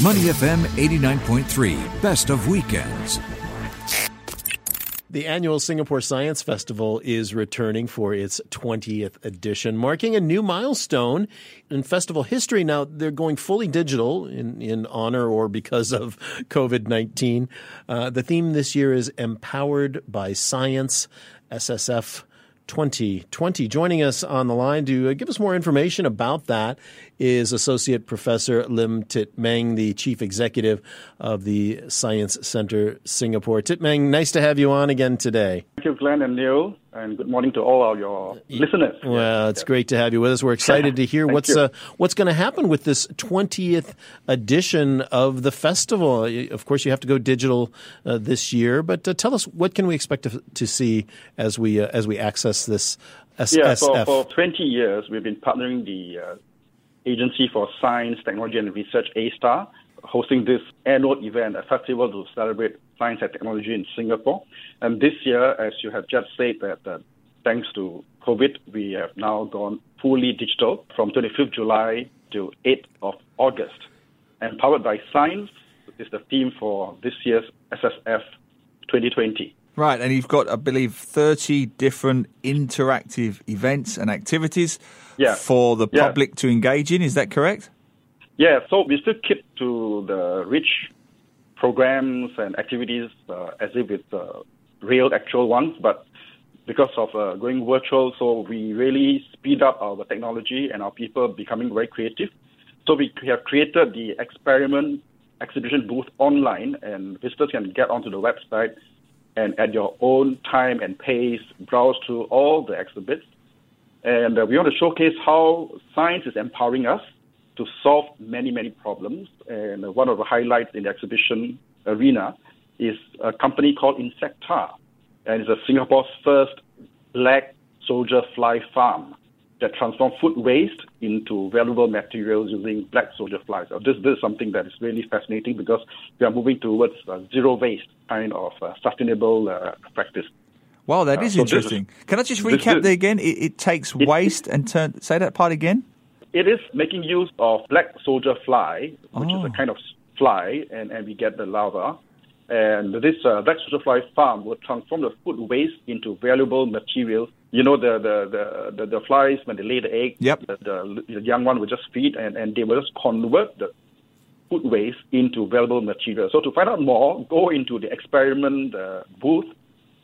Money FM 89.3, best of weekends. The annual Singapore Science Festival is returning for its 20th edition, marking a new milestone in festival history. Now, they're going fully digital in, in honor or because of COVID 19. Uh, the theme this year is Empowered by Science, SSF 2020. Joining us on the line to uh, give us more information about that is Associate Professor Lim Tit Meng, the Chief Executive of the Science Center Singapore. Tit Meng, nice to have you on again today. Thank you, Glenn and Neil, and good morning to all of your listeners. Well, it's great to have you with us. We're excited to hear what's uh, what's going to happen with this 20th edition of the festival. Of course, you have to go digital uh, this year, but uh, tell us what can we expect to, to see as we uh, as we access this SSF? Yeah, for, for 20 years, we've been partnering the uh, Agency for Science, Technology and Research, A*STAR, hosting this annual event, a festival to celebrate science and technology in Singapore. And this year, as you have just said, that uh, thanks to COVID, we have now gone fully digital from 25th July to 8th of August. Empowered by Science is the theme for this year's SSF 2020. Right, and you've got, I believe, 30 different interactive events and activities yeah. for the yeah. public to engage in. Is that correct? Yeah, so we still keep to the rich programs and activities uh, as if it's uh, real, actual ones, but because of uh, going virtual, so we really speed up our technology and our people becoming very creative. So we have created the experiment exhibition booth online, and visitors can get onto the website and at your own time and pace browse through all the exhibits. And uh, we want to showcase how science is empowering us to solve many, many problems. And uh, one of the highlights in the exhibition arena is a company called Insectta, and it's a Singapore's first black soldier fly farm that transforms food waste into valuable materials using black soldier flies. So this, this is something that is really fascinating because we are moving towards uh, zero waste kind of uh, sustainable uh, practice. Wow, that is so interesting. Is, Can I just recap is, there again? It, it takes it, waste and turn. Say that part again. It is making use of black soldier fly, which oh. is a kind of fly, and, and we get the larva. And this uh, black soldier fly farm will transform the food waste into valuable materials. You know, the the, the, the, the flies, when they lay the egg, yep. the, the, the young one will just feed and, and they will just convert the food waste into valuable material. So to find out more, go into the experiment uh, booth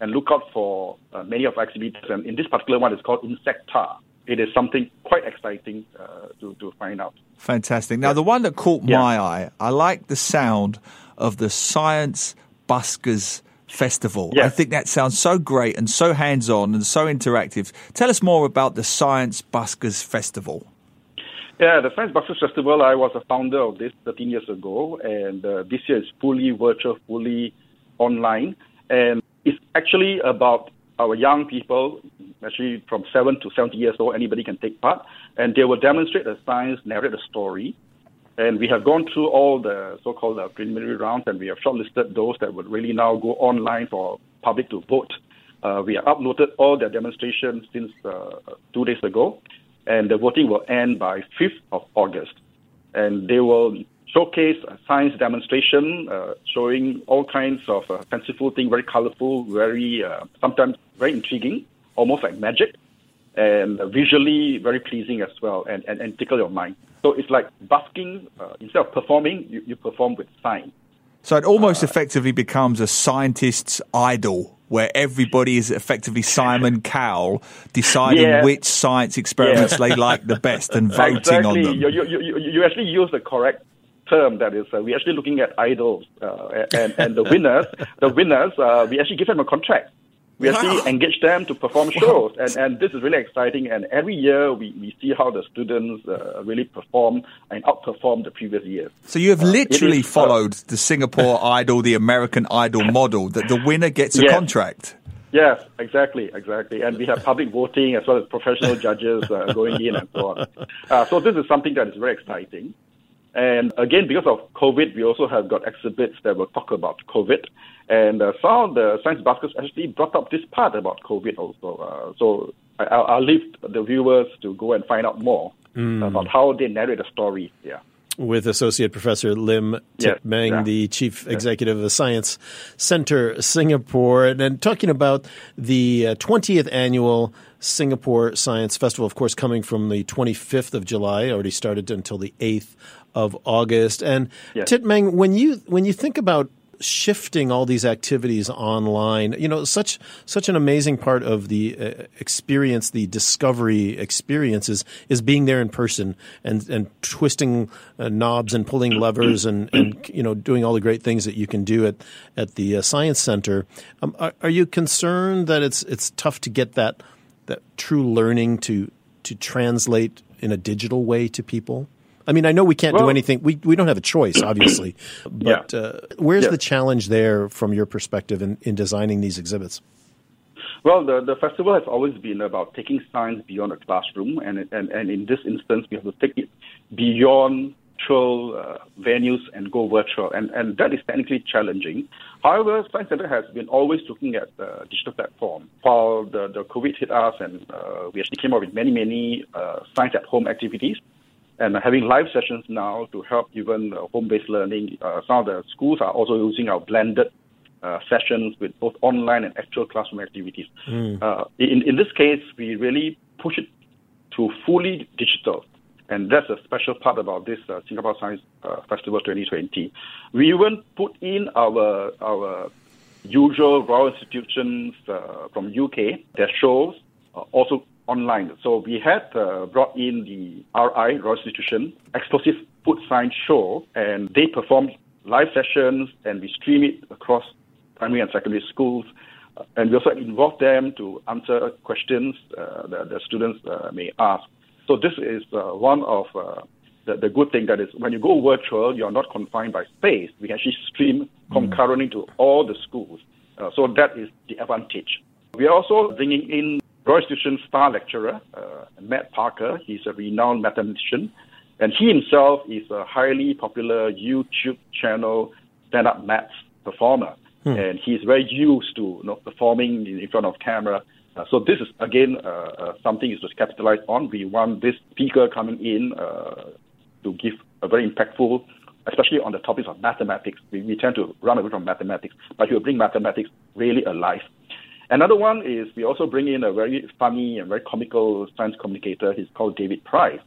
and look out for uh, many of our exhibitors. And in this particular one, it's called Insectta. It is something quite exciting uh, to, to find out. Fantastic. Now, the one that caught yeah. my eye, I like the sound of the Science Buskers Festival. Yes. I think that sounds so great and so hands on and so interactive. Tell us more about the Science Buskers Festival. Yeah, the Science Buskers Festival, I was a founder of this 13 years ago, and uh, this year is fully virtual, fully online. And it's actually about our young people, actually from 7 to 70 years old, anybody can take part, and they will demonstrate the science, narrate a story. And we have gone through all the so-called uh, preliminary rounds, and we have shortlisted those that would really now go online for public to vote. Uh, we have uploaded all their demonstrations since uh, two days ago, and the voting will end by 5th of August. And they will showcase a science demonstration uh, showing all kinds of uh, fanciful things, very colorful, very uh, sometimes very intriguing, almost like magic, and visually very pleasing as well, and, and, and tickle your mind. So it's like busking. Uh, instead of performing, you, you perform with science. So it almost effectively becomes a scientist's idol, where everybody is effectively Simon Cowell deciding Yeah. which science experiments Yeah. they like the best and voting exactly. on them. You, you, you, you actually use the correct term. That is, uh, we're actually looking at idols, uh, and, and the winners, the winners, uh, we actually give them a contract. We actually engage them to perform shows, and, and this is really exciting. And every year we, we see how the students uh, really perform and outperform the previous years. So you have literally is, uh, followed the Singapore Idol, the American Idol model, that the winner gets a Yes. contract. Yes, exactly, exactly. And we have public voting as well as professional judges uh, going in and so on. Uh, so this is something that is very exciting. And again, because of COVID, we also have got exhibits that will talk about COVID. And uh, some of the science buskers actually brought up this part about COVID also. Uh, so I, I'll, I'll leave the viewers to go and find out more about how they narrate the story. Yeah. with Associate Professor Lim Tit Yes, Meng, yeah. the Chief Executive of the Science Center Singapore, and, and talking about the uh, 20th annual Singapore Science Festival, of course, coming from the 25th of July, already started until the 8th of August. And Yes. Tit Meng, when you when you think about shifting all these activities online you know such such an amazing part of the uh, experience the discovery experiences, is, is being there in person and and twisting uh, knobs and pulling levers and and you know doing all the great things that you can do at at the uh, science center um, are, are you concerned that it's it's tough to get that that true learning to to translate in a digital way to people I mean, I know we can't do anything. We we don't have a choice, obviously. But Yeah. uh, where's Yeah. the challenge there from your perspective in, in designing these exhibits? Well, the, the festival has always been about taking science beyond the classroom, and, and, and in this instance, we have to take it beyond virtual uh, venues and go virtual, and, and that is technically challenging. However, Science Center has been always looking at the digital platform. While the, the COVID hit us, and uh, we actually came up with many, many uh, science at home activities, and having live sessions now to help even uh, home-based learning. Uh, some of the schools are also using our blended uh, sessions with both online and actual classroom activities. Uh, in, in this case, we really push it to fully digital. And that's a special part about this uh, Singapore Science uh, Festival 2020. We even put in our our usual Royal institutions uh, from UK, their shows, also online. So we had uh, brought in the RI, Royal Institution, Explosive Food Science Show, and they performed live sessions and we stream it across primary and secondary schools. And we also involve them to answer questions uh, that the students uh, may ask. So this is uh, one of uh, the, the good thing that is when you go virtual, you are not confined by space. We can actually stream concurrently to all the schools. Uh, so that is the advantage. We are also bringing in Royal Institution star lecturer, uh, Matt Parker. He's a renowned mathematician. And he himself is a highly popular YouTube channel stand-up maths performer. And he's very used to you know, performing in in front of camera. Uh, so this is, again, uh, uh, something is to capitalize on. We want this speaker coming in uh, to give a very impactful, especially on the topics of mathematics. We, we tend to run away from mathematics, but he will bring mathematics really alive. Another one is we also bring in a very funny and very comical science communicator. He's called David Price.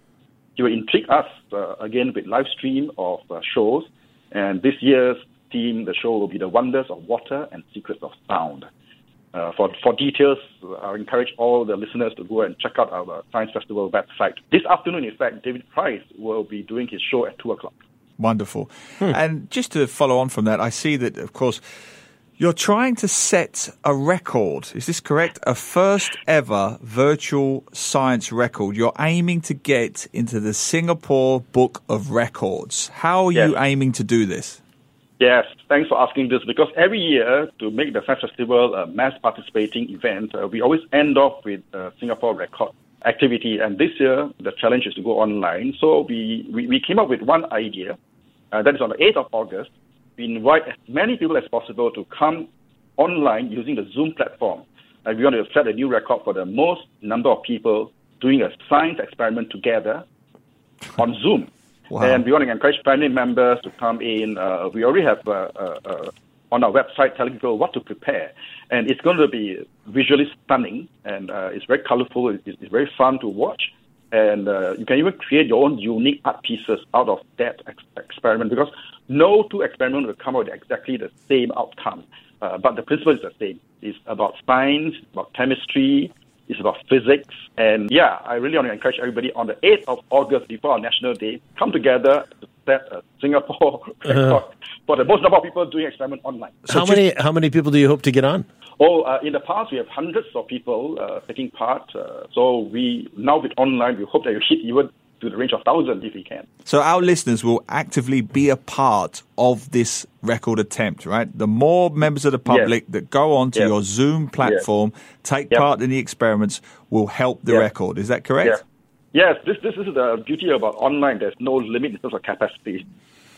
He will intrigue us uh, again with live stream of uh, shows. And this year's theme, the show will be the wonders of water and secrets of sound. Uh, for, for details, uh, I encourage all the listeners to go and check out our Science Festival website. This afternoon, in fact, David Price will be doing his show at 2 o'clock. Wonderful. And just to follow on from that, I see that, of course, you're trying to set a record. Is this correct? A first ever virtual science record. You're aiming to get into the Singapore Book of Records. How are you aiming to do this? Yes, thanks for asking this because every year to make the Science Festival a mass participating event, uh, we always end off with a Singapore record activity. And this year, the challenge is to go online. So we, we, we came up with one idea. Uh, that is on the 8th of August. We invite as many people as possible to come online using the Zoom platform. And we want to set a new record for the most number of people doing a science experiment together on Zoom. Wow. And we want to encourage family members to come in. Uh, we already have uh, uh, uh, on our website telling people what to prepare. And it's going to be visually stunning and uh, it's very colorful. It's, it's very fun to watch. And uh, you can even create your own unique art pieces out of that ex- experiment because no two experiments will come out with exactly the same outcome. But the principle is the same. It's about science, about chemistry, it's about physics. And yeah, I really want to encourage everybody on the 8th of August, before our National Day, come together to set a Singapore record for the most number of people doing experiment online. how many how many people do you hope to get on? Oh, uh, in the past, we have hundreds of people uh, taking part. Uh, so we now with online, we hope that you hit even to the range of thousands if we can. So our listeners will actively be a part of this record attempt, right? The more members of the public that go onto Yes. your Zoom platform, take Yep. part in the experiments, will help the record. Is that correct? Yes, this, this is the beauty about online. There's no limit in terms of capacity.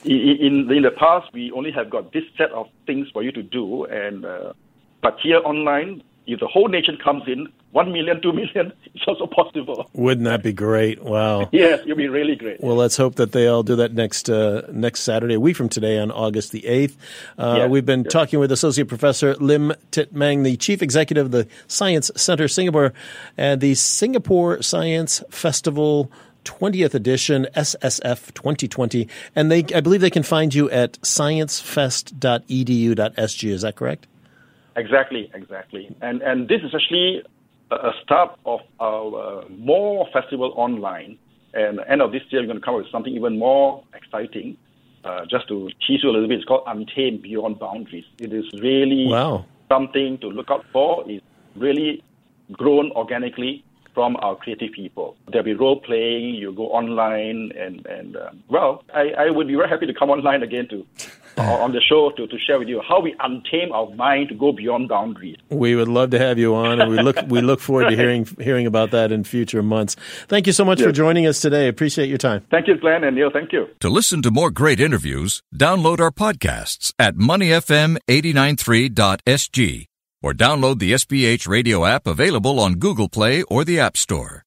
In, in, in the past, we only have got this set of things for you to do, and uh, but here online, if the whole nation comes in, one million, two million, it's also possible. Wouldn't that be great? Wow. yes, it'd be really great. Well, let's hope that they all do that next uh, next Saturday, a week from today, on August the eighth. Uh, Yes, We've been yes. talking with Associate Professor Lim Tit Meng, the Chief Executive of the Science Center Singapore, and the Singapore Science Festival. 20th edition SSF 2020 and they I believe they can find you at sciencefest.edu.sg is that correct? Exactly, exactly. And and this is actually a, start of our uh, more festival online. And end of this year, we're going to come up with something even more exciting. Uh, just to tease you a little bit, it's called Untamed Beyond Boundaries. It is really Wow. something to look out for. It's really grown organically from our creative people. There'll be role playing. You go online, and and um, well, I, I would be very happy to come online again to Uh, uh, on the show to, to share with you how we untame our mind to go beyond boundaries. We would love to have you on, and we look we look forward to hearing hearing about that in future months. Thank you so much for joining us today. Appreciate your time. Thank you, Glenn and Neil. Thank you. To listen to more great interviews, download our podcasts at moneyfm893.sg or download the SPH radio app available on Google Play or the App Store.